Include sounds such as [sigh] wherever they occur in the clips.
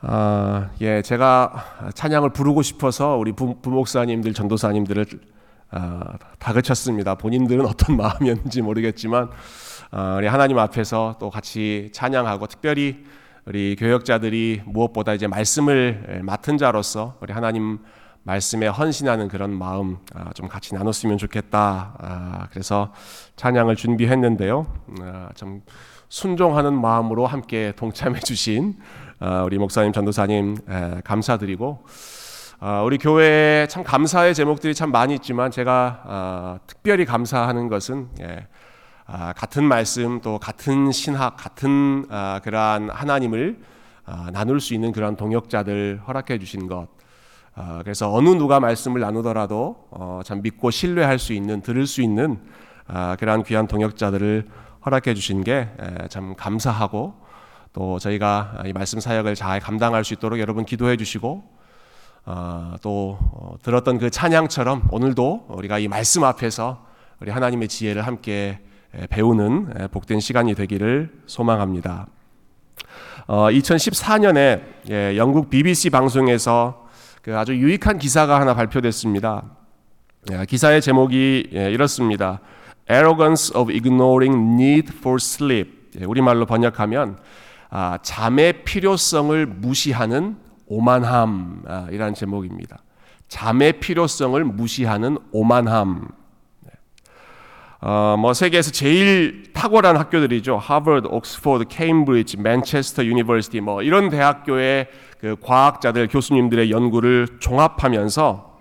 아, 예, 제가 찬양을 부르고 싶어서 우리 부, 부목사님들, 전도사님들을 아, 다그쳤습니다. 본인들은 어떤 [laughs] 마음이었는지 모르겠지만 아, 우리 하나님 앞에서 또 같이 찬양하고 특별히 우리 교역자들이 무엇보다 이제 말씀을 맡은 자로서 우리 하나님 말씀에 헌신하는 그런 마음 아, 좀 같이 나눴으면 좋겠다. 아, 그래서 찬양을 준비했는데요. 아, 좀 순종하는 마음으로 함께 동참해 주신 아, 우리 목사님, 전도사님 감사드리고 아, 우리 교회에 참 감사의 제목들이 참 많이 있지만 제가 아, 특별히 감사하는 것은 예, 같은 말씀 또 같은 신학 같은 그러한 하나님을 나눌 수 있는 그런 동역자들 허락해 주신 것. 그래서 어느 누가 말씀을 나누더라도 어, 참 믿고 신뢰할 수 있는 들을 수 있는 그러한 귀한 동역자들을 허락해 주신 게 참 감사하고 또 저희가 이 말씀 사역을 잘 감당할 수 있도록 여러분 기도해 주시고 어, 또 어, 들었던 그 찬양처럼 오늘도 우리가 이 말씀 앞에서 우리 하나님의 지혜를 함께 배우는 복된 시간이 되기를 소망합니다. 어, 2014년에 예, 영국 BBC 방송에서 그 아주 유익한 기사가 하나 발표됐습니다. 예, 기사의 제목이 예, 이렇습니다. Arrogance of ignoring need for sleep. 예, 우리말로 번역하면 아, 잠의 필요성을 무시하는 오만함이라는 제목입니다. 잠의 필요성을 무시하는 오만함. 네. 어, 뭐 세계에서 제일 탁월한 학교들이죠. 하버드, 옥스포드, 케임브리지, 맨체스터 University 뭐 이런 대학교의 그 과학자들, 교수님들의 연구를 종합하면서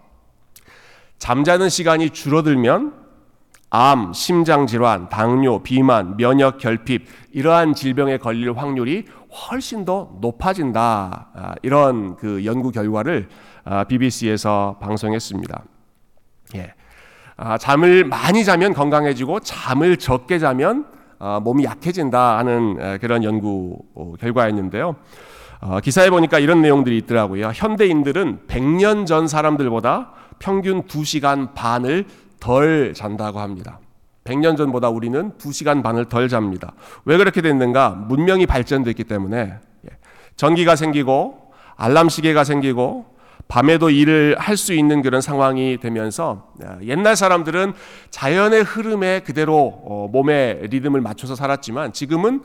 잠자는 시간이 줄어들면 암, 심장 질환, 당뇨, 비만, 면역 결핍 이러한 질병에 걸릴 확률이 훨씬 더 높아진다. 아, 이런 그 연구 결과를 BBC에서 아, 방송했습니다. 예. 아, 잠을 많이 자면 건강해지고 잠을 적게 자면 몸이 약해진다 하는 그런 연구 어, 결과였는데요. 어, 기사에 보니까 이런 내용들이 있더라고요. 현대인들은 100년 전 사람들보다 평균 2시간 반을 덜 잔다고 합니다. 100년 전보다 우리는 2시간 반을 덜 잡니다. 왜 그렇게 됐는가? 문명이 발전됐기 때문에 예. 전기가 생기고 알람 시계가 생기고 밤에도 일을 할 수 있는 그런 상황이 되면서 예, 옛날 사람들은 자연의 흐름에 그대로 어, 몸의 리듬을 맞춰서 살았지만 지금은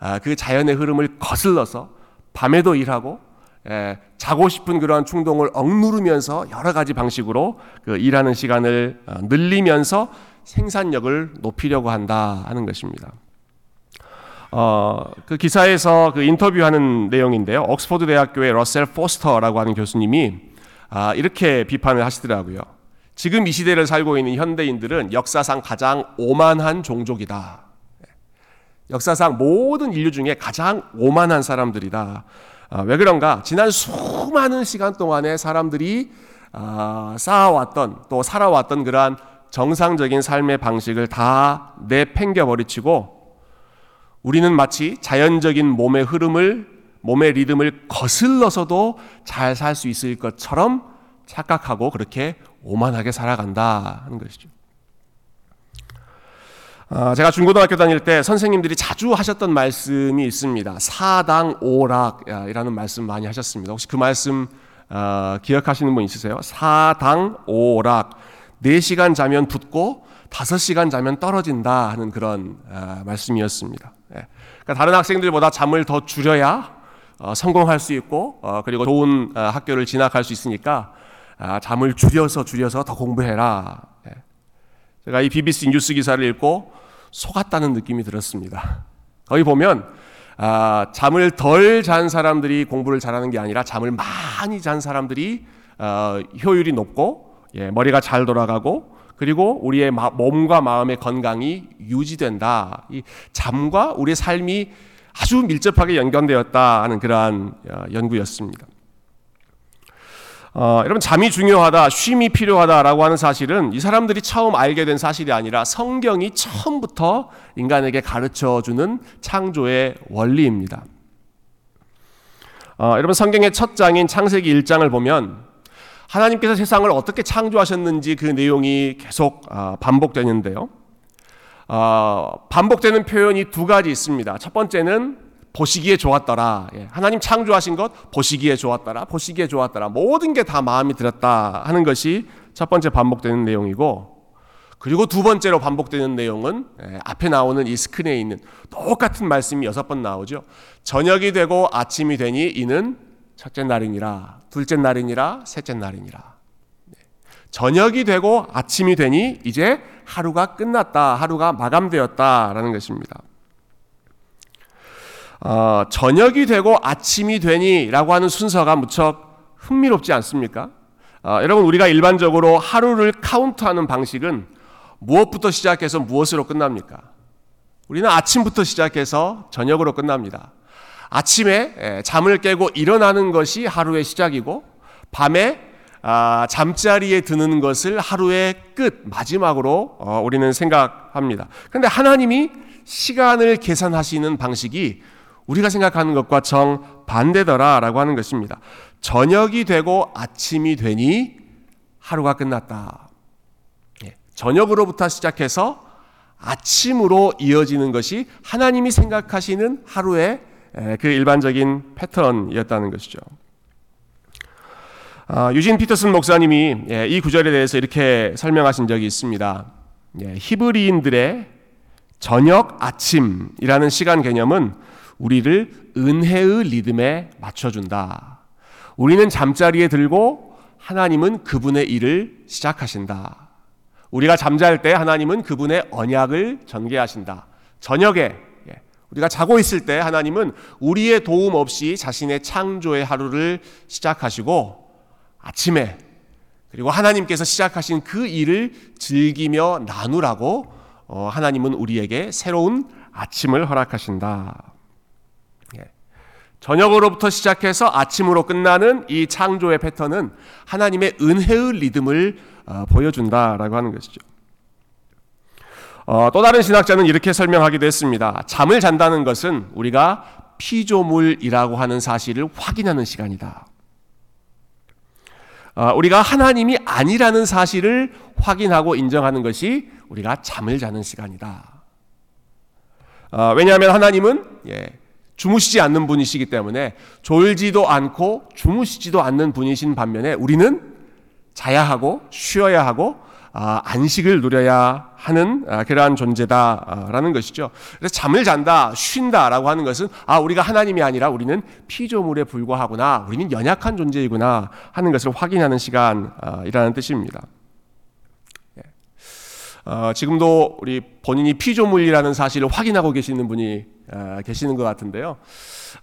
아, 그 자연의 흐름을 거슬러서 밤에도 일하고 예, 자고 싶은 그러한 충동을 억누르면서 여러 가지 방식으로 그 일하는 시간을 어, 늘리면서 생산력을 높이려고 한다 하는 것입니다. 어, 그 기사에서 그 인터뷰하는 내용인데요. 옥스퍼드 대학교의 러셀 포스터라고 하는 교수님이 아, 이렇게 비판을 하시더라고요. 지금 이 시대를 살고 있는 현대인들은 역사상 가장 오만한 종족이다. 역사상 모든 인류 중에 가장 오만한 사람들이다. 아, 왜 그런가? 지난 수많은 시간 동안에 사람들이 아, 쌓아왔던 또 살아왔던 그러한 정상적인 삶의 방식을 다 내팽겨 버리치고 우리는 마치 자연적인 몸의 흐름을 몸의 리듬을 거슬러서도 잘 살 수 있을 것처럼 착각하고 그렇게 오만하게 살아간다 하는 것이죠. 아, 제가 중고등학교 다닐 때 선생님들이 자주 하셨던 말씀이 있습니다. 사당 오락이라는 말씀 많이 하셨습니다. 혹시 그 말씀 어, 기억하시는 분 있으세요? 사당 오락. 4시간 자면 붙고 5시간 자면 떨어진다 하는 그런 어, 말씀이었습니다. 예. 그러니까 다른 학생들보다 잠을 더 줄여야 어, 성공할 수 있고 그리고 좋은 학교를 진학할 수 있으니까 아, 잠을 줄여서 줄여서 더 공부해라. 예. 제가 이 BBC 뉴스 기사를 읽고 속았다는 느낌이 들었습니다. 거기 보면 아, 잠을 덜 잔 사람들이 공부를 잘하는 게 아니라 잠을 많이 잔 사람들이 어, 효율이 높고 예, 머리가 잘 돌아가고 그리고 우리의 마, 몸과 마음의 건강이 유지된다. 이 잠과 우리의 삶이 아주 밀접하게 연관되었다 하는 그러한 어, 연구였습니다. 어, 여러분 잠이 중요하다, 쉼이 필요하다라고 하는 사실은 이 사람들이 처음 알게 된 사실이 아니라 성경이 처음부터 인간에게 가르쳐 주는 창조의 원리입니다. 어, 여러분 성경의 첫 장인 창세기 1장을 보면 하나님께서 세상을 어떻게 창조하셨는지 그 내용이 계속 어, 반복되는데요. 어, 반복되는 표현이 두 가지 있습니다. 첫 번째는 보시기에 좋았더라. 예, 하나님 창조하신 것 보시기에 좋았더라. 보시기에 좋았더라. 모든 게 다 마음이 들었다 하는 것이 첫 번째 반복되는 내용이고 그리고 두 번째로 반복되는 내용은 예, 앞에 나오는 이 스크린에 있는 똑같은 말씀이 여섯 번 나오죠. 저녁이 되고 아침이 되니 이는 첫째 날이니라, 둘째 날이니라, 셋째 날이니라. 네. 저녁이 되고 아침이 되니 이제 하루가 끝났다, 하루가 마감되었다라는 것입니다. 어, 저녁이 되고 아침이 되니라고 하는 순서가 무척 흥미롭지 않습니까? 어, 여러분 우리가 일반적으로 하루를 카운트하는 방식은 무엇부터 시작해서 무엇으로 끝납니까? 우리는 아침부터 시작해서 저녁으로 끝납니다. 아침에 잠을 깨고 일어나는 것이 하루의 시작이고 밤에 아, 잠자리에 드는 것을 하루의 끝 마지막으로 어, 우리는 생각합니다. 그런데 하나님이 시간을 계산하시는 방식이 우리가 생각하는 것과 정 반대더라라고 하는 것입니다. 저녁이 되고 아침이 되니 하루가 끝났다. 저녁으로부터 시작해서 아침으로 이어지는 것이 하나님이 생각하시는 하루의 그 일반적인 패턴이었다는 것이죠. 아, 유진 피터슨 목사님이 예, 이 구절에 대해서 이렇게 설명하신 적이 있습니다. 예, 히브리인들의 저녁 아침이라는 시간 개념은 우리를 은혜의 리듬에 맞춰준다. 우리는 잠자리에 들고 하나님은 그분의 일을 시작하신다. 우리가 잠잘 때 하나님은 그분의 언약을 전개하신다. 저녁에 예, 우리가 자고 있을 때 하나님은 우리의 도움 없이 자신의 창조의 하루를 시작하시고 아침에 그리고 하나님께서 시작하신 그 일을 즐기며 나누라고 어, 하나님은 우리에게 새로운 아침을 허락하신다. 예. 저녁으로부터 시작해서 아침으로 끝나는 이 창조의 패턴은 하나님의 은혜의 리듬을 어, 보여준다라고 하는 것이죠. 어, 또 다른 신학자는 이렇게 설명하기도 했습니다. 잠을 잔다는 것은 우리가 피조물이라고 하는 사실을 확인하는 시간이다. 어, 우리가 하나님이 아니라는 사실을 확인하고 인정하는 것이 우리가 잠을 자는 시간이다. 어, 왜냐하면 하나님은 예, 주무시지 않는 분이시기 때문에 졸지도 않고 주무시지도 않는 분이신 반면에 우리는 자야 하고 쉬어야 하고 아, 안식을 누려야 하는 아, 그러한 존재다라는 것이죠. 그래서 잠을 잔다, 쉰다라고 하는 것은 아 우리가 하나님이 아니라 우리는 피조물에 불과하구나, 우리는 연약한 존재이구나 하는 것을 확인하는 시간이라는 뜻입니다. 예. 어, 지금도 우리 본인이 피조물이라는 사실을 확인하고 계시는 분이 어, 계시는 것 같은데요.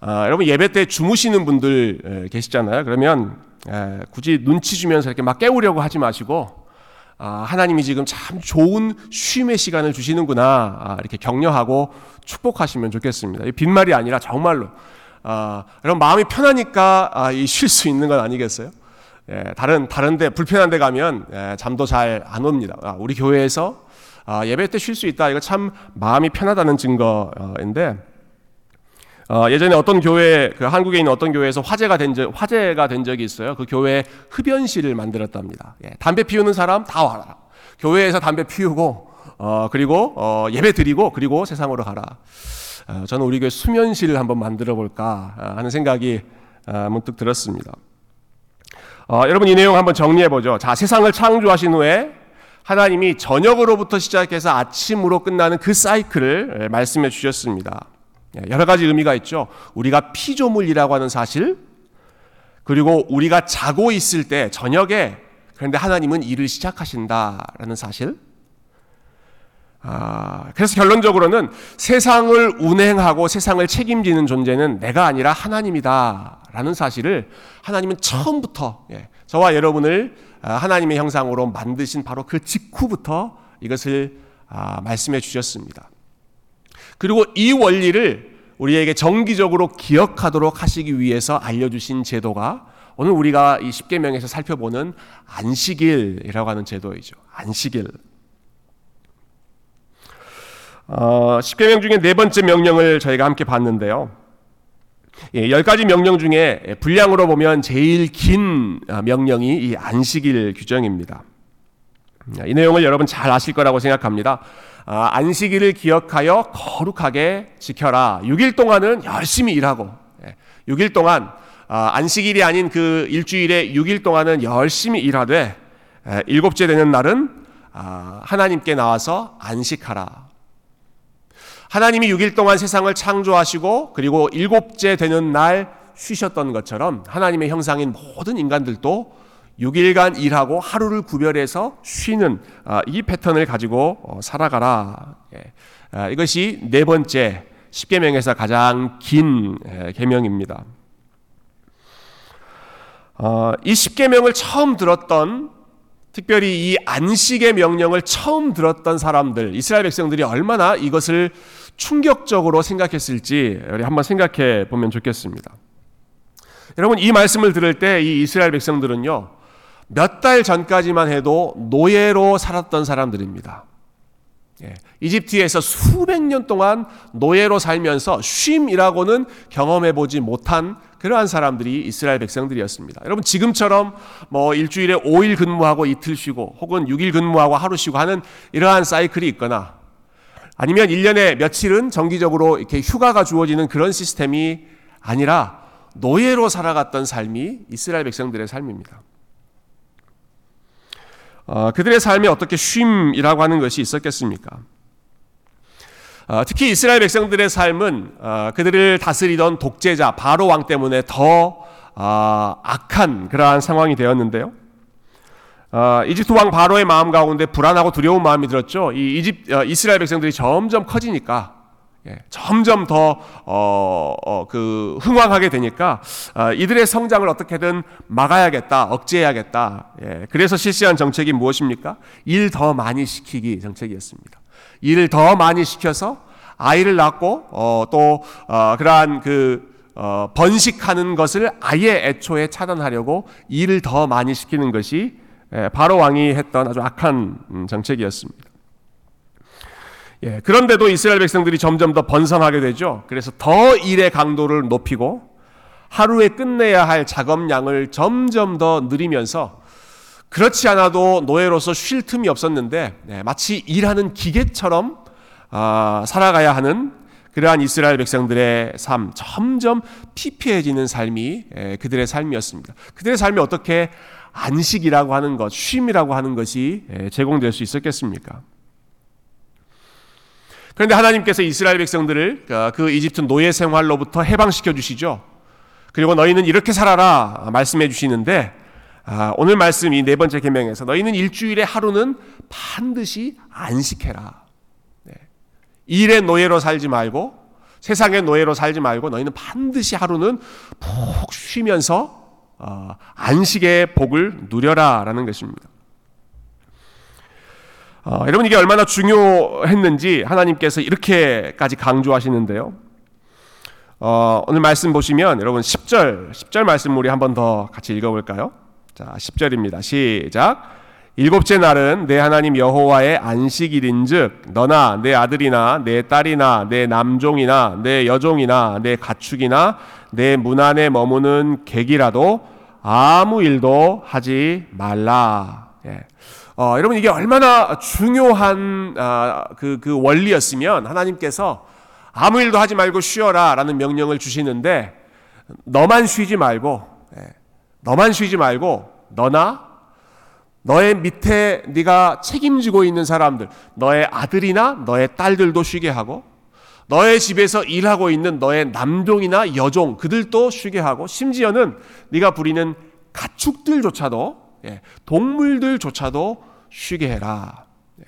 어, 여러분 예배 때 주무시는 분들 계시잖아요. 그러면 에, 굳이 눈치 주면서 이렇게 막 깨우려고 하지 마시고 아, 하나님이 지금 참 좋은 쉼의 시간을 주시는구나 아, 이렇게 격려하고 축복하시면 좋겠습니다. 빈말이 아니라 정말로 아, 여러분 마음이 편하니까 아, 쉴수 있는 건 아니겠어요? 예, 다른 다른데 불편한 데 가면 예, 잠도 잘 안 옵니다. 아, 우리 교회에서 아, 예배 때 쉴 수 있다. 이거 참 마음이 편하다는 증거인데 어, 예전에 어떤 교회, 그 한국에 있는 어떤 교회에서 화제가 된 적, 화제가 된 적이 있어요. 그 교회 흡연실을 만들었답니다. 예, 담배 피우는 사람 다 와라. 교회에서 담배 피우고, 어, 그리고, 어, 예배 드리고, 그리고 세상으로 가라. 어, 저는 우리 교회 수면실을 한번 만들어 볼까 어, 하는 생각이 어, 문득 들었습니다. 어, 여러분 이 내용 한번 정리해 보죠. 자, 세상을 창조하신 후에 하나님이 저녁으로부터 시작해서 아침으로 끝나는 그 사이클을 예, 말씀해 주셨습니다. 예, 여러 가지 의미가 있죠. 우리가 피조물이라고 하는 사실, 그리고 우리가 자고 있을 때 저녁에 그런데 하나님은 일을 시작하신다라는 사실. 아, 그래서 결론적으로는 세상을 운행하고 세상을 책임지는 존재는 내가 아니라 하나님이다라는 사실을 하나님은 처음부터 예, 저와 여러분을 아, 하나님의 형상으로 만드신 바로 그 직후부터 이것을 아, 말씀해 주셨습니다. 그리고 이 원리를 우리에게 정기적으로 기억하도록 하시기 위해서 알려주신 제도가 오늘 우리가 이 10계명에서 살펴보는 안식일이라고 하는 제도이죠. 안식일. 어, 10계명 중에 네 번째 명령을 저희가 함께 봤는데요. 예, 열 가지 명령 중에 분량으로 보면 제일 긴 명령이 이 안식일 규정입니다. 이 내용을 여러분 잘 아실 거라고 생각합니다. 아, 안식일을 기억하여 거룩하게 지켜라. 6일 동안은 열심히 일하고 6일 예, 동안 아, 안식일이 아닌 그 일주일에 6일 동안은 열심히 일하되 예, 일곱째 되는 날은 아, 하나님께 나와서 안식하라. 하나님이 6일 동안 세상을 창조하시고 그리고 일곱째 되는 날 쉬셨던 것처럼 하나님의 형상인 모든 인간들도 6일간 일하고 하루를 구별해서 쉬는 아, 이 패턴을 가지고 어, 살아가라. 예. 아, 이것이 네 번째 십계명에서 가장 긴 계명입니다. 어, 이 십계명을 처음 들었던 특별히 이 안식의 명령을 처음 들었던 사람들, 이스라엘 백성들이 얼마나 이것을 충격적으로 생각했을지 우리 한번 생각해 보면 좋겠습니다. 여러분 이 말씀을 들을 때 이 이스라엘 백성들은요 몇 달 전까지만 해도 노예로 살았던 사람들입니다. 예, 이집트에서 수백 년 동안 노예로 살면서 쉼이라고는 경험해 보지 못한 그러한 사람들이 이스라엘 백성들이었습니다. 여러분 지금처럼 뭐 일주일에 5일 근무하고 이틀 쉬고 혹은 6일 근무하고 하루 쉬고 하는 이러한 사이클이 있거나 아니면 1년에 며칠은 정기적으로 이렇게 휴가가 주어지는 그런 시스템이 아니라 노예로 살아갔던 삶이 이스라엘 백성들의 삶입니다. 어, 그들의 삶에 어떻게 쉼이라고 하는 것이 있었겠습니까? 어, 특히 이스라엘 백성들의 삶은 어, 그들을 다스리던 독재자 바로 왕 때문에 더 어, 악한 그러한 상황이 되었는데요. 어, 이집트 왕 바로의 마음 가운데 불안하고 두려운 마음이 들었죠. 이 이집 어, 이스라엘 백성들이 점점 커지니까 예, 점점 더 어, 어, 그 흥왕하게 되니까 어, 이들의 성장을 어떻게든 막아야겠다, 억제해야겠다. 예, 그래서 실시한 정책이 무엇입니까? 일 더 많이 시키기 정책이었습니다. 일을 더 많이 시켜서 아이를 낳고 어, 또 어, 그러한 그 어, 번식하는 것을 아예 애초에 차단하려고 일을 더 많이 시키는 것이 예, 바로 왕이 했던 아주 악한 음, 정책이었습니다. 예, 그런데도 이스라엘 백성들이 점점 더 번성하게 되죠. 그래서 더 일의 강도를 높이고 하루에 끝내야 할 작업량을 점점 더 늘리면서 그렇지 않아도 노예로서 쉴 틈이 없었는데 네, 마치 일하는 기계처럼 아, 살아가야 하는 그러한 이스라엘 백성들의 삶 점점 피폐해지는 삶이 예, 그들의 삶이었습니다. 그들의 삶이 어떻게 안식이라고 하는 것, 쉼이라고 하는 것이 예, 제공될 수 있었겠습니까? 그런데 하나님께서 이스라엘 백성들을 그, 그 이집트 노예 생활로부터 해방시켜 주시죠. 그리고 너희는 이렇게 살아라 말씀해 주시는데 아, 오늘 말씀 이 네 번째 계명에서 너희는 일주일에 하루는 반드시 안식해라. 네. 일의 노예로 살지 말고 세상의 노예로 살지 말고 너희는 반드시 하루는 푹 쉬면서 어, 안식의 복을 누려라라는 것입니다. 어, 여러분 이게 얼마나 중요했는지 하나님께서 이렇게까지 강조하시는데요. 어, 오늘 말씀 보시면 여러분 10절 10절 말씀 우리 한번 더 같이 읽어볼까요? 자 10절입니다. 시작. 일곱째 날은 내 하나님 여호와의 안식일인즉 너나 내 아들이나 내 딸이나 내 남종이나 내 여종이나 내 가축이나 내 문 안에 머무는 객이라도 아무 일도 하지 말라. 예. 어, 여러분 이게 얼마나 중요한 아, 그, 그 원리였으면 하나님께서 아무 일도 하지 말고 쉬어라라는 명령을 주시는데 너만 쉬지 말고 예, 너만 쉬지 말고 너나 너의 밑에 네가 책임지고 있는 사람들 너의 아들이나 너의 딸들도 쉬게 하고 너의 집에서 일하고 있는 너의 남종이나 여종 그들도 쉬게 하고 심지어는 네가 부리는 가축들조차도 예, 동물들조차도 쉬게 해라. 예.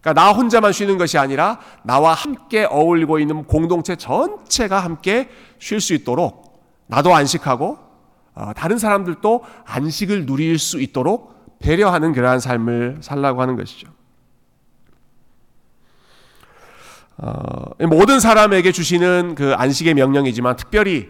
그러니까 나 혼자만 쉬는 것이 아니라 나와 함께 어울리고 있는 공동체 전체가 함께 쉴 수 있도록 나도 안식하고 어, 다른 사람들도 안식을 누릴 수 있도록 배려하는 그러한 삶을 살라고 하는 것이죠. 어, 모든 사람에게 주시는 그 안식의 명령이지만 특별히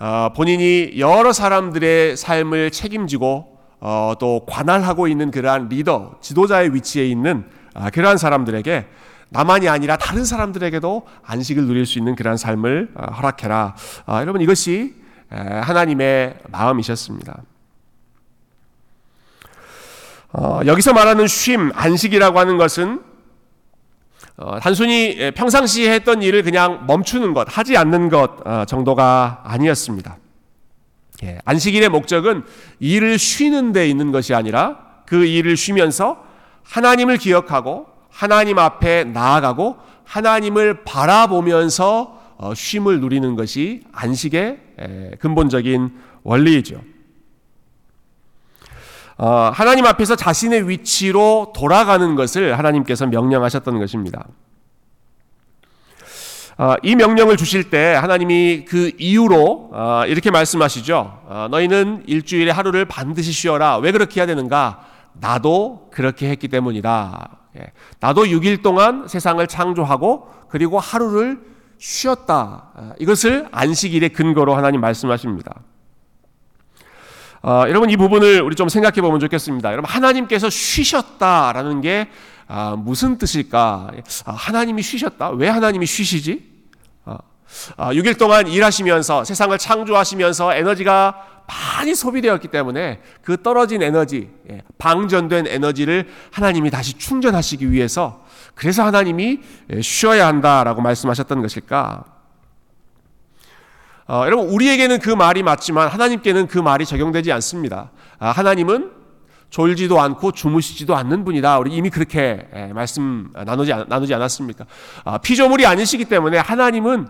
어, 본인이 여러 사람들의 삶을 책임지고 어, 또 관할하고 있는 그러한 리더, 지도자의 위치에 있는 아, 그러한 사람들에게 나만이 아니라 다른 사람들에게도 안식을 누릴 수 있는 그러한 삶을 어, 허락해라. 아, 여러분 이것이 하나님의 마음이셨습니다. 어, 여기서 말하는 쉼, 안식이라고 하는 것은 어, 단순히 평상시에 했던 일을 그냥 멈추는 것, 하지 않는 것 어, 정도가 아니었습니다. 예, 안식일의 목적은 일을 쉬는 데 있는 것이 아니라 그 일을 쉬면서 하나님을 기억하고 하나님 앞에 나아가고 하나님을 바라보면서 어, 쉼을 누리는 것이 안식의 근본적인 원리이죠. 어, 하나님 앞에서 자신의 위치로 돌아가는 것을 하나님께서 명령하셨던 것입니다. 어, 이 명령을 주실 때 하나님이 그 이유로 어, 이렇게 말씀하시죠. 너희는 일주일에 하루를 반드시 쉬어라. 왜 그렇게 해야 되는가? 나도 그렇게 했기 때문이다. 예, 나도 6일 동안 세상을 창조하고 그리고 하루를 쉬었다. 이것을 안식일의 근거로 하나님 말씀하십니다. 어, 여러분 이 부분을 우리 좀 생각해 보면 좋겠습니다. 여러분 하나님께서 쉬셨다라는 게 아, 무슨 뜻일까? 아, 하나님이 쉬셨다? 왜 하나님이 쉬시지? 아, 6일 동안 일하시면서 세상을 창조하시면서 에너지가 많이 소비되었기 때문에 그 떨어진 에너지, 예, 방전된 에너지를 하나님이 다시 충전하시기 위해서 그래서 하나님이 예, 쉬어야 한다라고 말씀하셨던 것일까? 어, 여러분 우리에게는 그 말이 맞지만 하나님께는 그 말이 적용되지 않습니다. 아, 하나님은 졸지도 않고 주무시지도 않는 분이다. 우리 이미 그렇게 예, 말씀 나누지 나누지 않았습니까? 아, 피조물이 아니시기 때문에 하나님은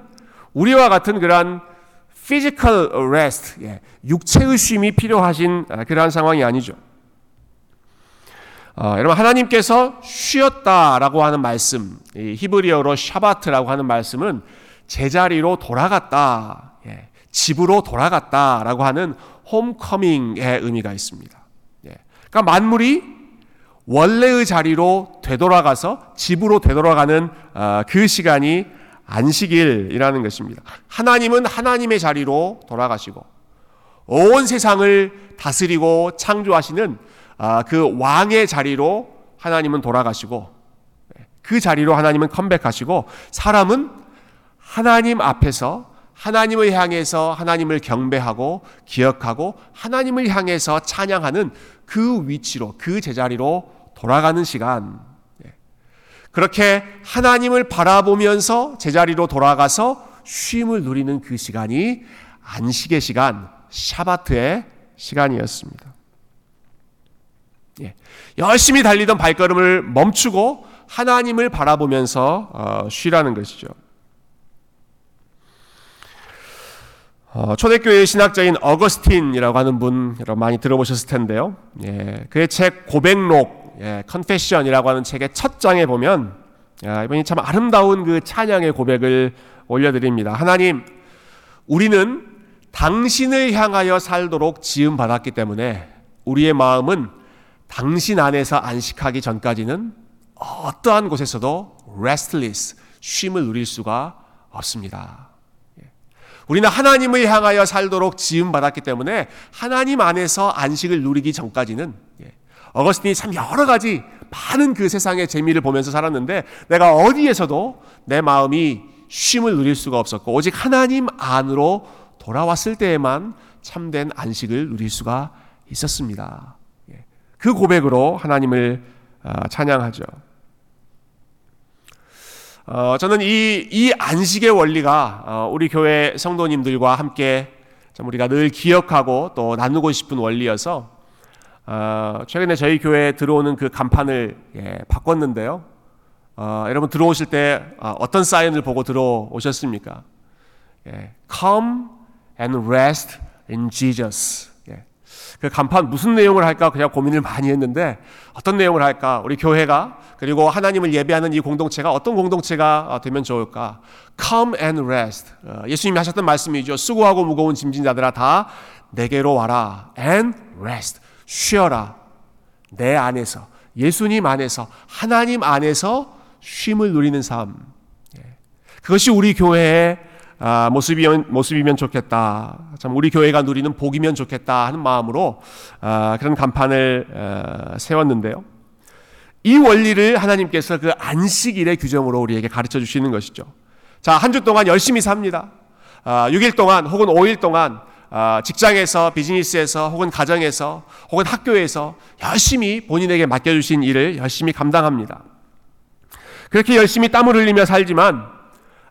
우리와 같은 그러한 physical rest, 예, 육체의 쉼이 필요하신 아, 그러한 상황이 아니죠. 어, 여러분 하나님께서 쉬었다라고 하는 말씀, 히브리어로 샤바트라고 하는 말씀은 제자리로 돌아갔다 예, 집으로 돌아갔다라고 하는 홈커밍의 의미가 있습니다. 예, 그러니까 만물이 원래의 자리로 되돌아가서 집으로 되돌아가는 어, 그 시간이 안식일이라는 것입니다. 하나님은 하나님의 자리로 돌아가시고 온 세상을 다스리고 창조하시는 어, 그 왕의 자리로 하나님은 돌아가시고 예, 그 자리로 하나님은 컴백하시고 사람은 하나님 앞에서 하나님을 향해서 하나님을 경배하고 기억하고 하나님을 향해서 찬양하는 그 위치로 그 제자리로 돌아가는 시간. 예. 그렇게 하나님을 바라보면서 제자리로 돌아가서 쉼을 누리는 그 시간이 안식의 시간, 샤바트의 시간이었습니다. 예. 열심히 달리던 발걸음을 멈추고 하나님을 바라보면서 어, 쉬라는 것이죠. 어, 초대교회 신학자인 어거스틴이라고 하는 분 많이 들어보셨을 텐데요. 예, 그의 책 고백록, 예, 컨페션이라고 하는 책의 첫 장에 보면 야, 이번이 참 아름다운 그 찬양의 고백을 올려드립니다. 하나님, 우리는 당신을 향하여 살도록 지음 받았기 때문에 우리의 마음은 당신 안에서 안식하기 전까지는 어떠한 곳에서도 restless, 쉼을 누릴 수가 없습니다. 우리는 하나님을 향하여 살도록 지음받았기 때문에 하나님 안에서 안식을 누리기 전까지는 예, 어거스틴이 참 여러 가지 많은 그 세상의 재미를 보면서 살았는데 내가 어디에서도 내 마음이 쉼을 누릴 수가 없었고 오직 하나님 안으로 돌아왔을 때에만 참된 안식을 누릴 수가 있었습니다. 예, 그 고백으로 하나님을 아, 찬양하죠. 어, 저는 이, 이 안식의 원리가 어, 우리 교회 성도님들과 함께 참 우리가 늘 기억하고 또 나누고 싶은 원리여서 어, 최근에 저희 교회에 들어오는 그 간판을 예, 바꿨는데요. 어, 여러분 들어오실 때 어, 어떤 사인을 보고 들어오셨습니까? 예, Come and rest in Jesus. 그 간판 무슨 내용을 할까 그냥 고민을 많이 했는데 어떤 내용을 할까? 우리 교회가 그리고 하나님을 예배하는 이 공동체가 어떤 공동체가 어, 되면 좋을까? Come and rest. 어, 예수님이 하셨던 말씀이죠. 수고하고 무거운 짐진 자들아 다 내게로 와라. And rest. 쉬어라. 내 안에서 예수님 안에서 하나님 안에서 쉼을 누리는 삶. 예. 그것이 우리 교회의 아, 모습이면, 모습이면 좋겠다. 참 우리 교회가 누리는 복이면 좋겠다 하는 마음으로 아, 그런 간판을 어, 세웠는데요. 이 원리를 하나님께서 그 안식일의 규정으로 우리에게 가르쳐 주시는 것이죠. 자, 한 주 동안 열심히 삽니다. 아, 6일 동안 혹은 5일 동안 아, 직장에서 비즈니스에서 혹은 가정에서 혹은 학교에서 열심히 본인에게 맡겨주신 일을 열심히 감당합니다. 그렇게 열심히 땀을 흘리며 살지만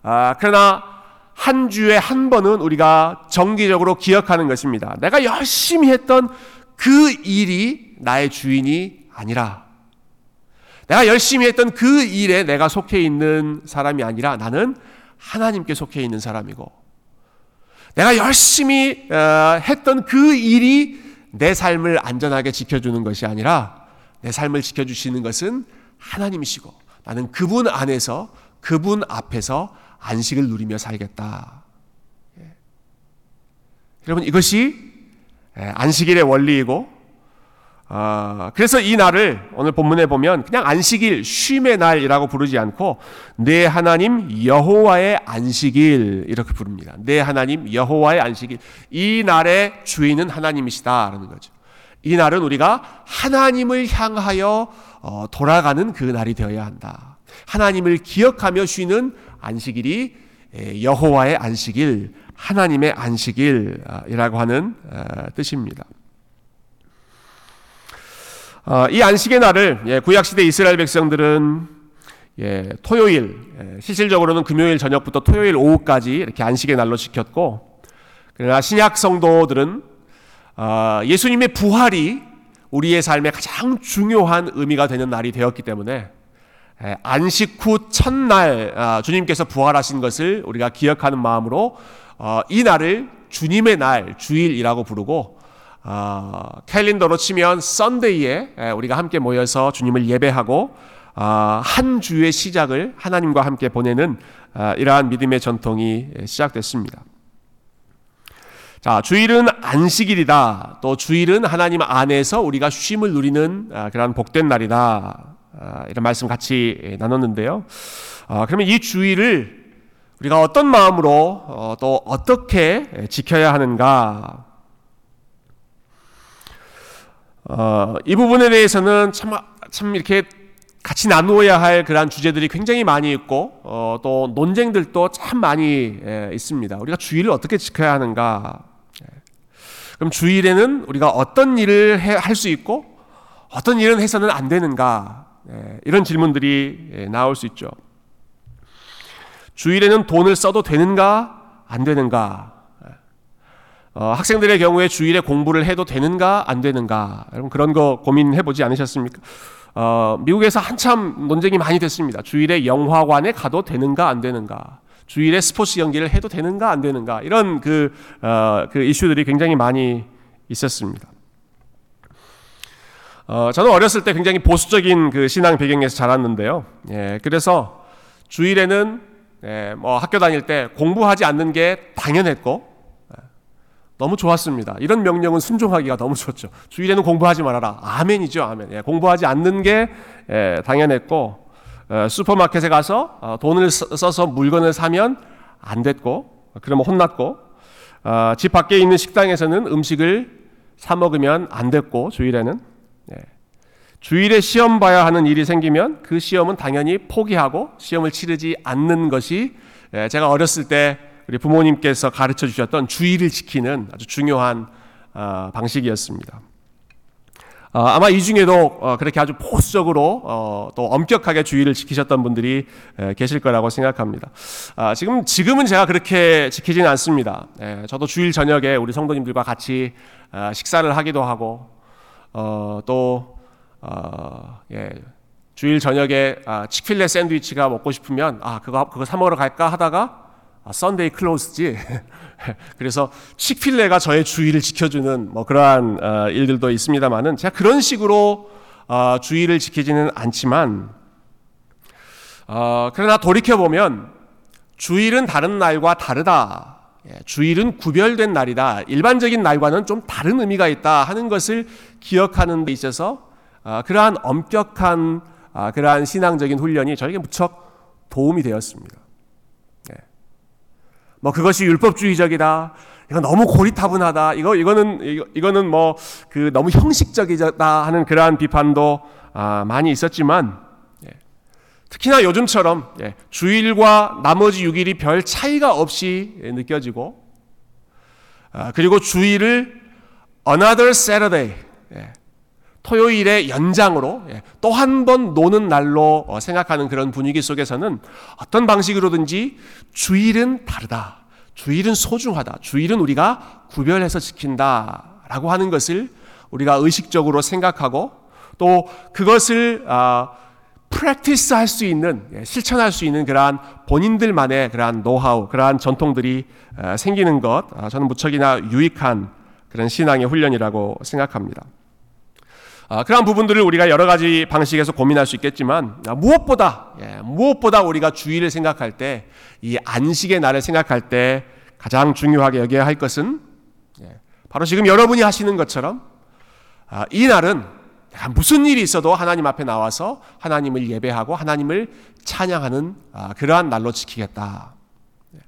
아, 그러나 한 주에 한 번은 우리가 정기적으로 기억하는 것입니다. 내가 열심히 했던 그 일이 나의 주인이 아니라 내가 열심히 했던 그 일에 내가 속해 있는 사람이 아니라 나는 하나님께 속해 있는 사람이고 내가 열심히 어, 했던 그 일이 내 삶을 안전하게 지켜주는 것이 아니라 내 삶을 지켜주시는 것은 하나님이시고 나는 그분 안에서 그분 앞에서 안식을 누리며 살겠다. 예. 여러분 이것이 예, 안식일의 원리이고 아, 그래서 이 날을 오늘 본문에 보면 그냥 안식일, 쉼의 날이라고 부르지 않고 내 하나님 여호와의 안식일 이렇게 부릅니다. 내 하나님 여호와의 안식일. 이 날의 주인은 하나님이시다라는 거죠. 이 날은 우리가 하나님을 향하여 어, 돌아가는 그 날이 되어야 한다. 하나님을 기억하며 쉬는 안식일이 여호와의 안식일, 하나님의 안식일이라고 하는 어, 뜻입니다. 어, 이 안식의 날을 예, 구약 시대 이스라엘 백성들은 예, 토요일 예, 실질적으로는 금요일 저녁부터 토요일 오후까지 이렇게 안식의 날로 지켰고 그러나 신약 성도들은 어, 예수님의 부활이 우리의 삶에 가장 중요한 의미가 되는 날이 되었기 때문에 안식 후 첫날 아, 주님께서 부활하신 것을 우리가 기억하는 마음으로 어, 이 날을 주님의 날 주일이라고 부르고 어, 캘린더로 치면 썬데이에 우리가 함께 모여서 주님을 예배하고 어, 한 주의 시작을 하나님과 함께 보내는 어, 이러한 믿음의 전통이 시작됐습니다. 자, 주일은 안식일이다. 또 주일은 하나님 안에서 우리가 쉼을 누리는 어, 그러한 복된 날이다. 어, 이런 말씀 같이 나눴는데요. 어, 그러면 이 주일을 우리가 어떤 마음으로 또 어떻게 지켜야 하는가? 어, 이 부분에 대해서는 참, 참 이렇게 같이 나누어야 할 그러한 주제들이 굉장히 많이 있고 어, 또 논쟁들도 참 많이 예, 있습니다. 우리가 주일을 어떻게 지켜야 하는가? 예. 그럼 주일에는 우리가 어떤 일을 할 수 있고 어떤 일은 해서는 안 되는가? 예, 이런 질문들이 예, 나올 수 있죠. 주일에는 돈을 써도 되는가? 안 되는가? 어, 학생들의 경우에 주일에 공부를 해도 되는가 안 되는가 여러분 그런 거 고민해 보지 않으셨습니까? 어, 미국에서 한참 논쟁이 많이 됐습니다. 주일에 영화관에 가도 되는가 안 되는가, 주일에 스포츠 연기를 해도 되는가 안 되는가 이런 그, 어, 그 이슈들이 굉장히 많이 있었습니다. 어, 저는 어렸을 때 굉장히 보수적인 그 신앙 배경에서 자랐는데요. 예, 그래서 주일에는 예, 뭐 학교 다닐 때 공부하지 않는 게 당연했고 너무 좋았습니다. 이런 명령은 순종하기가 너무 좋죠. 주일에는 공부하지 말아라. 아멘이죠, 아멘. 예, 공부하지 않는 게 예, 당연했고 어, 슈퍼마켓에 가서 어, 돈을 써서 물건을 사면 안 됐고 그러면 혼났고 어, 집 밖에 있는 식당에서는 음식을 사 먹으면 안 됐고 주일에는 예. 주일에 시험 봐야 하는 일이 생기면 그 시험은 당연히 포기하고 시험을 치르지 않는 것이 예, 제가 어렸을 때 우리 부모님께서 가르쳐 주셨던 주의를 지키는 아주 중요한 어, 방식이었습니다. 어, 아마 이 중에도 어, 그렇게 아주 보수적으로 또 엄격하게 주일을 지키셨던 분들이 계실 거라고 생각합니다. 아, 지금 지금은 제가 그렇게 지키지는 않습니다. 예, 저도 주일 저녁에 우리 성도님들과 같이 식사를 하기도 하고 또 예, 주일 저녁에 아, Chick-fil-A 샌드위치가 먹고 싶으면 아 그거 그거 사 먹으러 갈까 하다가 아, Sunday close지. [laughs] 그래서 식필레가 저의 주의를 지켜주는 뭐 그러한 어, 일들도 있습니다만은 제가 그런 식으로 어, 주의를 지키지는 않지만 어, 그러나 돌이켜 보면 주일은 다른 날과 다르다. 예, 주일은 구별된 날이다. 일반적인 날과는 좀 다른 의미가 있다 하는 것을 기억하는 데 있어서 어, 그러한 엄격한 아, 그러한 신앙적인 훈련이 저에게 무척 도움이 되었습니다. 뭐 그것이 율법주의적이다. 이거 너무 고리타분하다. 이거 이거는 이거, 이거는 뭐 그 너무 형식적이다 하는 그러한 비판도 아, 많이 있었지만 예. 특히나 요즘처럼 예, 주일과 나머지 6일이 별 차이가 없이 느껴지고 아, 그리고 주일을 another Saturday 예, 토요일의 연장으로 예, 또한 번 노는 날로 어, 생각하는 그런 분위기 속에서는 어떤 방식으로든지 주일은 다르다. 주일은 소중하다. 주일은 우리가 구별해서 지킨다 라고 하는 것을 우리가 의식적으로 생각하고 또 그것을 프랙티스 할 수 있는 예, 실천할 수 있는 그러한 본인들만의 그러한 노하우, 그러한 전통들이 어, 생기는 것 아, 저는 무척이나 유익한 그런 신앙의 훈련이라고 생각합니다. 아, 그러한 부분들을 우리가 여러 가지 방식에서 고민할 수 있겠지만 아, 무엇보다 예, 무엇보다 우리가 주의를 생각할 때 이 안식의 날을 생각할 때 가장 중요하게 여겨야 할 것은 예, 바로 지금 여러분이 하시는 것처럼 아, 이 날은 무슨 일이 있어도 하나님 앞에 나와서 하나님을 예배하고 하나님을 찬양하는 아, 그러한 날로 지키겠다. 예.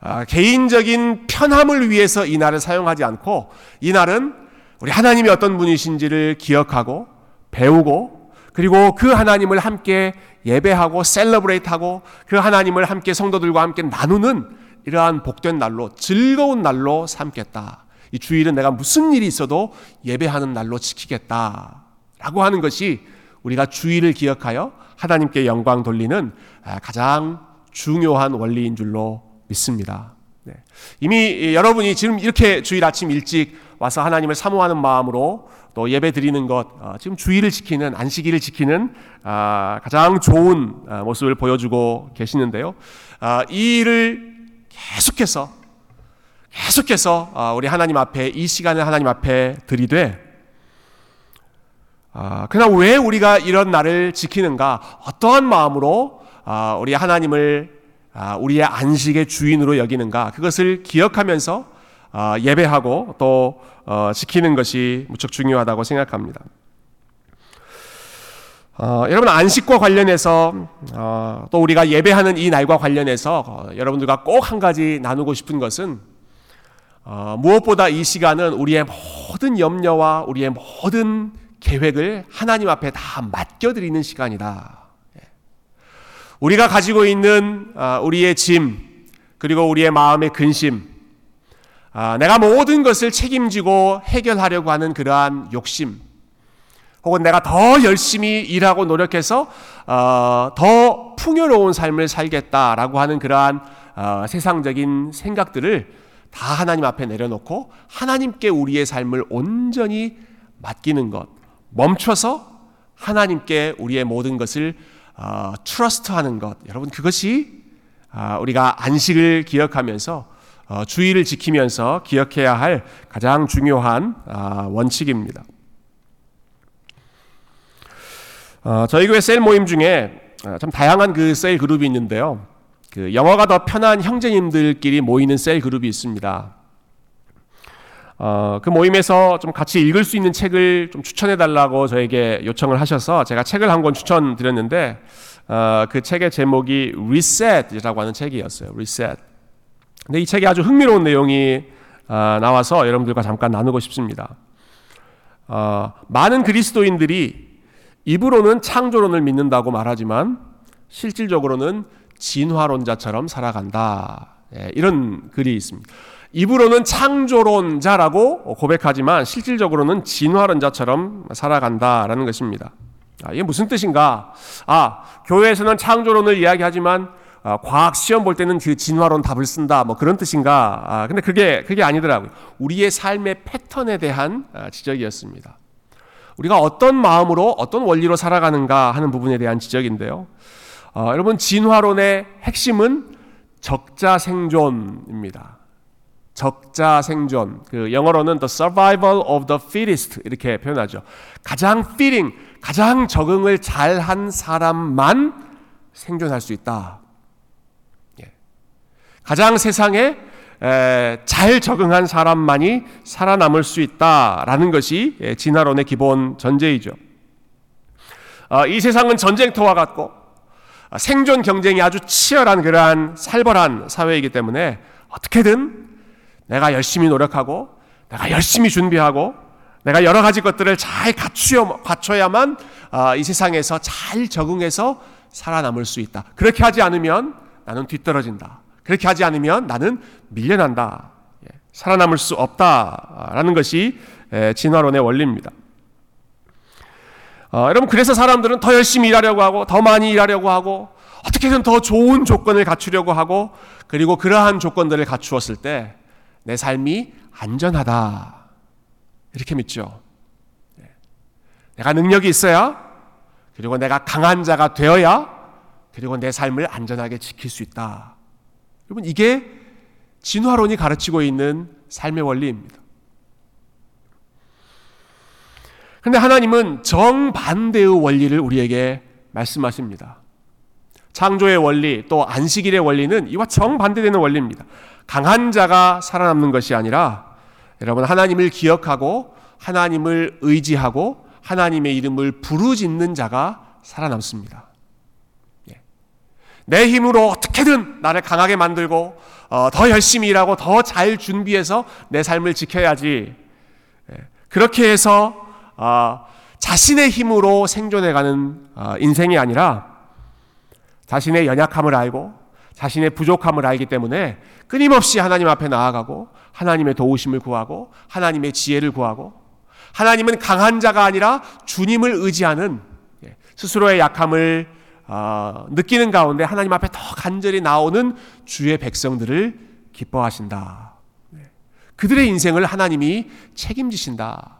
아, 개인적인 편함을 위해서 이 날을 사용하지 않고 이 날은 우리 하나님이 어떤 분이신지를 기억하고 배우고 그리고 그 하나님을 함께 예배하고 셀러브레이트하고 그 하나님을 함께 성도들과 함께 나누는 이러한 복된 날로 즐거운 날로 삼겠다. 이 주일은 내가 무슨 일이 있어도 예배하는 날로 지키겠다. 라고 하는 것이 우리가 주일을 기억하여 하나님께 영광 돌리는 아, 가장 중요한 원리인 줄로 믿습니다. 네. 이미 여러분이 지금 이렇게 주일 아침 일찍 와서 하나님을 사모하는 마음으로 또 예배 드리는 것, 어, 지금 주일을 지키는 안식일을 지키는 아, 가장 좋은 아, 모습을 보여주고 계시는데요. 아, 이 일을 계속해서 계속해서 우리 하나님 앞에 이 시간을 하나님 앞에 드리되 그러나 왜 우리가 이런 날을 지키는가? 어떠한 마음으로 우리 하나님을 우리의 안식의 주인으로 여기는가? 그것을 기억하면서 아, 예배하고 또 어, 지키는 것이 무척 중요하다고 생각합니다. 어, 여러분 안식과 관련해서 어, 또 우리가 예배하는 이 날과 관련해서 어, 여러분들과 꼭 한 가지 나누고 싶은 것은 어, 무엇보다 이 시간은 우리의 모든 염려와 우리의 모든 계획을 하나님 앞에 다 맡겨드리는 시간이다. 예. 우리가 가지고 있는 어, 우리의 짐 그리고 우리의 마음의 근심 아, 내가 모든 것을 책임지고 해결하려고 하는 그러한 욕심, 혹은 내가 더 열심히 일하고 노력해서 어, 더 풍요로운 삶을 살겠다라고 하는 그러한 어, 세상적인 생각들을 다 하나님 앞에 내려놓고 하나님께 우리의 삶을 온전히 맡기는 것, 멈춰서 하나님께 우리의 모든 것을 어, 트러스트하는 것, 여러분 그것이 아, 우리가 안식을 기억하면서 어, 주의를 지키면서 기억해야 할 가장 중요한 아, 원칙입니다. 어, 저희 교회 셀 모임 중에 아, 참 다양한 그 셀 그룹이 있는데요. 그 영어가 더 편한 형제님들끼리 모이는 셀 그룹이 있습니다. 어, 그 모임에서 좀 같이 읽을 수 있는 책을 좀 추천해 달라고 저에게 요청을 하셔서 제가 책을 한 권 추천드렸는데 어, 그 책의 제목이 Reset이라고 하는 책이었어요. Reset. 근데 이 책에 아주 흥미로운 내용이 아, 나와서 여러분들과 잠깐 나누고 싶습니다. 어, 많은 그리스도인들이 입으로는 창조론을 믿는다고 말하지만 실질적으로는 진화론자처럼 살아간다. 예, 이런 글이 있습니다. 입으로는 창조론자라고 고백하지만 실질적으로는 진화론자처럼 살아간다라는 것입니다. 아, 이게 무슨 뜻인가? 아, 교회에서는 창조론을 이야기하지만 아, 과학 시험 볼 때는 그 진화론 답을 쓴다 뭐 그런 뜻인가? 아, 근데 그게 그게 아니더라고요. 우리의 삶의 패턴에 대한 아, 지적이었습니다. 우리가 어떤 마음으로 어떤 원리로 살아가는가 하는 부분에 대한 지적인데요. 어, 여러분 진화론의 핵심은 적자 생존입니다. 적자 생존. 그 영어로는 the survival of the fittest 이렇게 표현하죠. 가장 fitting, 가장 적응을 잘 한 사람만 생존할 수 있다. 가장 세상에 잘 적응한 사람만이 살아남을 수 있다라는 것이 진화론의 기본 전제이죠. 어, 이 세상은 전쟁터와 같고 어, 생존 경쟁이 아주 치열한 그러한 살벌한 사회이기 때문에 어떻게든 내가 열심히 노력하고 내가 열심히 준비하고 내가 여러 가지 것들을 잘 갖추어, 갖춰야만 어, 이 세상에서 잘 적응해서 살아남을 수 있다. 그렇게 하지 않으면 나는 뒤떨어진다. 그렇게 하지 않으면 나는 밀려난다. 예, 살아남을 수 없다라는 것이 진화론의 원리입니다. 어, 여러분 그래서 사람들은 더 열심히 일하려고 하고 더 많이 일하려고 하고 어떻게든 더 좋은 조건을 갖추려고 하고 그리고 그러한 조건들을 갖추었을 때 내 삶이 안전하다 이렇게 믿죠. 네. 내가 능력이 있어야 그리고 내가 강한 자가 되어야 그리고 내 삶을 안전하게 지킬 수 있다. 여러분 이게 진화론이 가르치고 있는 삶의 원리입니다. 그런데 하나님은 정반대의 원리를 우리에게 말씀하십니다. 창조의 원리 또 안식일의 원리는 이와 정반대되는 원리입니다. 강한 자가 살아남는 것이 아니라 여러분 하나님을 기억하고 하나님을 의지하고 하나님의 이름을 부르짖는 자가 살아남습니다. 예. 내 힘으로 어떻게든 나를 강하게 만들고 어, 더 열심히 일하고 더 잘 준비해서 내 삶을 지켜야지. 예. 그렇게 해서 어, 자신의 힘으로 생존해가는 어, 인생이 아니라 자신의 연약함을 알고 자신의 부족함을 알기 때문에 끊임없이 하나님 앞에 나아가고 하나님의 도우심을 구하고 하나님의 지혜를 구하고 하나님은 강한 자가 아니라 주님을 의지하는 예, 스스로의 약함을 어, 느끼는 가운데 하나님 앞에 더 간절히 나오는 주의 백성들을 기뻐하신다. 예. 그들의 인생을 하나님이 책임지신다.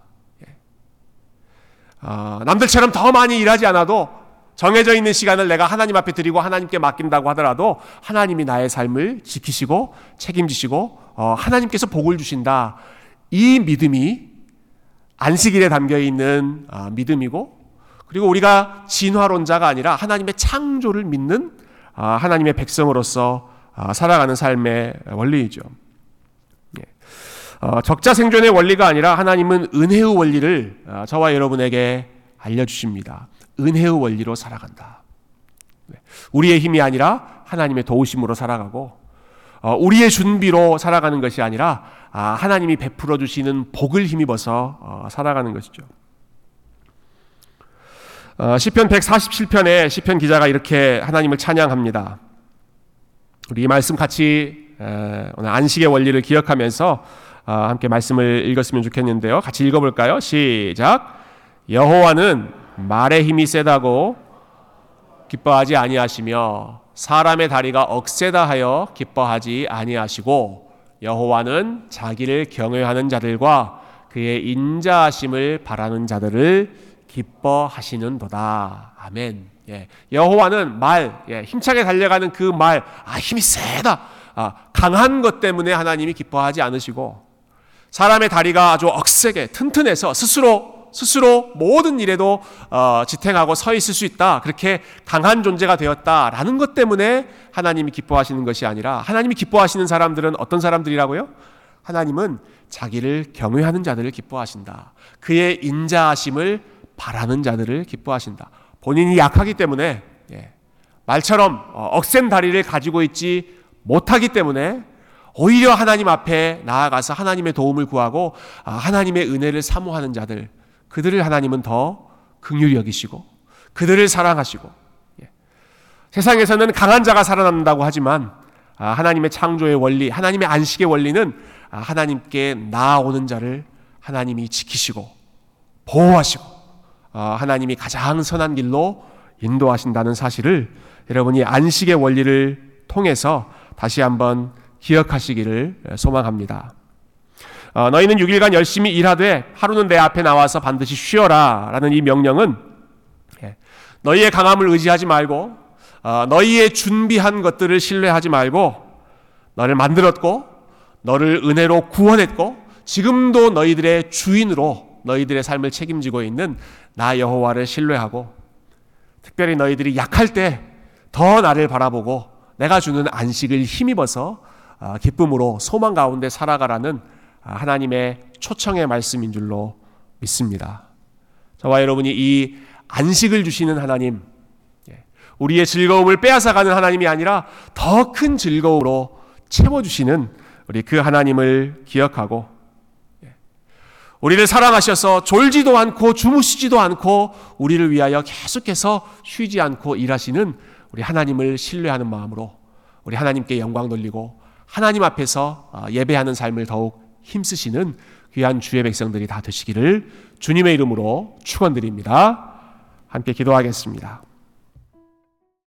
예. 어, 남들처럼 더 많이 일하지 않아도 정해져 있는 시간을 내가 하나님 앞에 드리고 하나님께 맡긴다고 하더라도 하나님이 나의 삶을 지키시고 책임지시고 어, 하나님께서 복을 주신다. 이 믿음이 안식일에 담겨 있는 어, 믿음이고 그리고 우리가 진화론자가 아니라 하나님의 창조를 믿는 어, 하나님의 백성으로서 어, 살아가는 삶의 원리이죠. 예. 어, 적자 생존의 원리가 아니라 하나님은 은혜의 원리를 어, 저와 여러분에게 알려주십니다. 은혜의 원리로 살아간다. 네. 우리의 힘이 아니라 하나님의 도우심으로 살아가고 어, 우리의 준비로 살아가는 것이 아니라 아, 하나님이 베풀어 주시는 복을 힘입어서 어, 살아가는 것이죠. 어, 시편 147편에 시편 기자가 이렇게 하나님을 찬양합니다. 우리 이 말씀 같이 오늘 안식의 원리를 기억하면서 함께 말씀을 읽었으면 좋겠는데요. 같이 읽어볼까요? 시작. 여호와는 말의 힘이 세다고 기뻐하지 아니하시며 사람의 다리가 억세다 하여 기뻐하지 아니하시고 여호와는 자기를 경외하는 자들과 그의 인자하심을 바라는 자들을 기뻐하시는도다. 아멘. 예. 여호와는 말, 예. 힘차게 달려가는 그 말, 아 힘이 세다. 아, 강한 것 때문에 하나님이 기뻐하지 않으시고 사람의 다리가 아주 억세게 튼튼해서 스스로 스스로 모든 일에도 어, 지탱하고 서 있을 수 있다. 그렇게 강한 존재가 되었다라는 것 때문에 하나님이 기뻐하시는 것이 아니라 하나님이 기뻐하시는 사람들은 어떤 사람들이라고요? 하나님은 자기를 경외하는 자들을 기뻐하신다. 그의 인자하심을 바라는 자들을 기뻐하신다. 본인이 약하기 때문에 예, 말처럼 어, 억센 다리를 가지고 있지 못하기 때문에 오히려 하나님 앞에 나아가서 하나님의 도움을 구하고 아, 하나님의 은혜를 사모하는 자들 그들을 하나님은 더 긍휼히 여기시고 그들을 사랑하시고 예. 세상에서는 강한 자가 살아남는다고 하지만 아, 하나님의 창조의 원리, 하나님의 안식의 원리는 아, 하나님께 나아오는 자를 하나님이 지키시고 보호하시고 아, 하나님이 가장 선한 길로 인도하신다는 사실을 여러분이 안식의 원리를 통해서 다시 한번 기억하시기를 소망합니다. 어, 너희는 6일간 열심히 일하되 하루는 내 앞에 나와서 반드시 쉬어라 라는 이 명령은 예, 너희의 강함을 의지하지 말고 어, 너희의 준비한 것들을 신뢰하지 말고 너를 만들었고 너를 은혜로 구원했고 지금도 너희들의 주인으로 너희들의 삶을 책임지고 있는 나 여호와를 신뢰하고 특별히 너희들이 약할 때 더 나를 바라보고 내가 주는 안식을 힘입어서 어, 기쁨으로 소망 가운데 살아가라는 아, 하나님의 초청의 말씀인 줄로 믿습니다. 저와 여러분이 이 안식을 주시는 하나님, 예, 우리의 즐거움을 빼앗아가는 하나님이 아니라 더 큰 즐거움으로 채워주시는 우리 그 하나님을 기억하고, 예, 우리를 사랑하셔서 졸지도 않고 주무시지도 않고 우리를 위하여 계속해서 쉬지 않고 일하시는 우리 하나님을 신뢰하는 마음으로 우리 하나님께 영광 돌리고 하나님 앞에서 아, 예배하는 삶을 더욱 힘쓰시는 귀한 주의 백성들이 다 되시기를 주님의 이름으로 축원드립니다. 함께 기도하겠습니다.